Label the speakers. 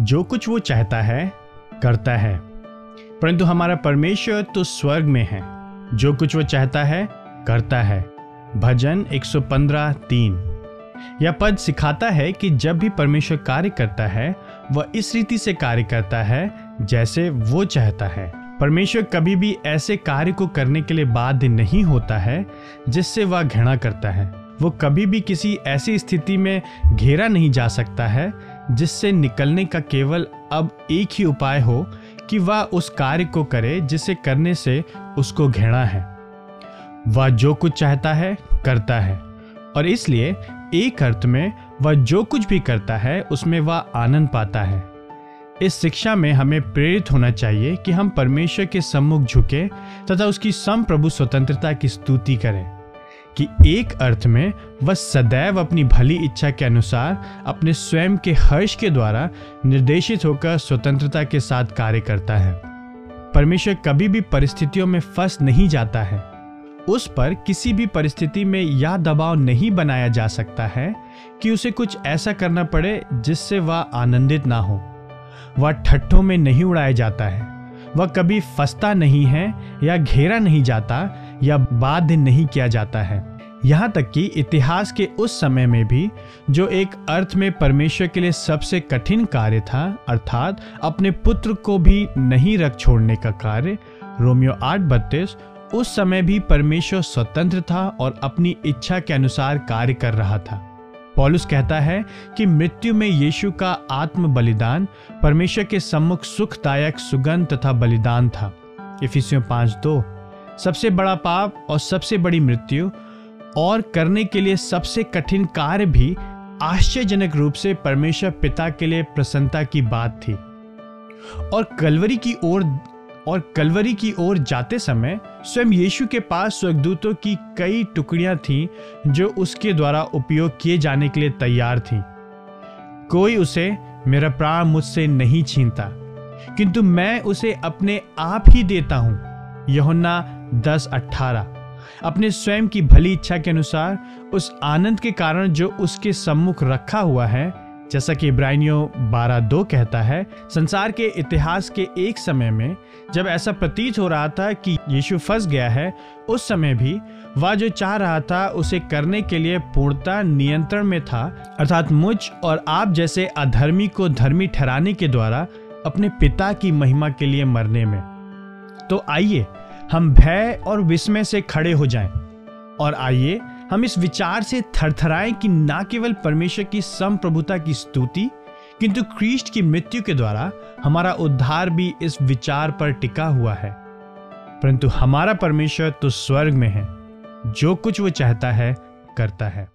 Speaker 1: जो कुछ वो चाहता है, करता है। परंतु हमारा परमेश्वर तो स्वर्ग में है। जो कुछ वो चाहता है, करता है। भजन 115 तीन। यह पद सिखाता है कि जब भी परमेश्वर कार्य करता है, वह इस रीति से कार्य करता है, जैसे वो चाहता है। परमेश्वर कभी भी ऐसे कार्य को करने के लिए बाध्य नहीं होता है, जिससे वह घृणा करता है। वो कभी भी किसी ऐसी स्थिति में घेरा नहीं जा सकता है जिससे निकलने का केवल अब एक ही उपाय हो कि वह उस कार्य को करे जिसे करने से उसको घृणा है। वह जो कुछ चाहता है, करता है। और इसलिए एक अर्थ में वह जो कुछ भी करता है, उसमें वह आनंद पाता है। इस शिक्षा में हमें प्रेरित होना चाहिए कि हम परमेश्वर के सम्मुख झुके तथा उसकी संप्रभु स्वतंत्रता की स्तुति करें। कि एक अर्थ में वह सदैव अपनी भली इच्छा के अनुसार अपने स्वयं के हर्ष के द्वारा निर्देशित होकर स्वतंत्रता के साथ कार्य करता है। परमेश्वर कभी भी परिस्थितियों में फंस नहीं जाता है। उस पर किसी भी परिस्थिति में यह दबाव नहीं बनाया जा सकता है कि उसे कुछ ऐसा करना पड़े जिससे वह आनंदित ना हो। वह ठट्ठों में नहीं उड़ाया जाता है। वह कभी फंसता नहीं है या घेरा नहीं जाता या बाध्य नहीं किया जाता है। यहाँ तक कि इतिहास के उस समय में भी, जो एक अर्थ में परमेश्वर के लिए सबसे कठिन कार्य था, अर्थात अपने पुत्र को भी नहीं रख छोड़ने का कार्य, रोमियो आठ बत्तीस, उस समय भी परमेश्वर स्वतंत्र था और अपनी इच्छा के अनुसार कार्य कर रहा था। पॉलुस कहता है कि मृत्यु में यीशु का आत्म बलिदान परमेश्वर के सम्मुख सुखदायक सुगंध तथा बलिदान था। इफिसियों पाँच दो। सबसे बड़ा पाप और सबसे बड़ी मृत्यु और करने के लिए सबसे कठिन कार्य भी आश्चर्यजनक रूप से परमेश्वर पिता के लिए प्रसन्नता की बात थी। और कलवरी की ओर, और कलवरी की ओर जाते समय स्वयं यीशु के पास स्वर्गदूतों की कई टुकड़ियाँ थीं, जो उसके द्वारा उपयोग किए जाने के लिए तैयार थीं। कोई उसे, मेरा प्राण मुझसे नहीं छीनता, किंतु मैं उसे अपने आप ही देता हूँ। यहुन्ना दस अट्ठारह। अपने स्वयं की भली इच्छा के अनुसार, उस आनंद के कारण जो उसके सम्मुख रखा हुआ है, जैसा कि इब्रानियों बारह दो कहता है, संसार के इतिहास के एक समय में जब ऐसा प्रतीत हो रहा था कि यीशु फंस गया है, उस समय भी वह जो चाह रहा था, उसे करने के लिए पूर्णता नियंत्रण में था, अर्थात मुझ और आप जैसे अधर्मी को धर्मी ठहराने के द्वारा अपने पिता की महिमा के लिए मरने में। तो आइए हम भय और विस्मय से खड़े हो जाएँ। और आइए, हम इस विचार से थरथराएँ कि न केवल परमेश्वर की संप्रभुता की स्तुति, किंतु क्रिस्ट की मृत्यु के द्वारा हमारा उद्धार भी इस विचार पर टिका हुआ है। परंतु हमारा परमेश्वर तो स्वर्ग में है। जो कुछ वो चाहता है, करता है।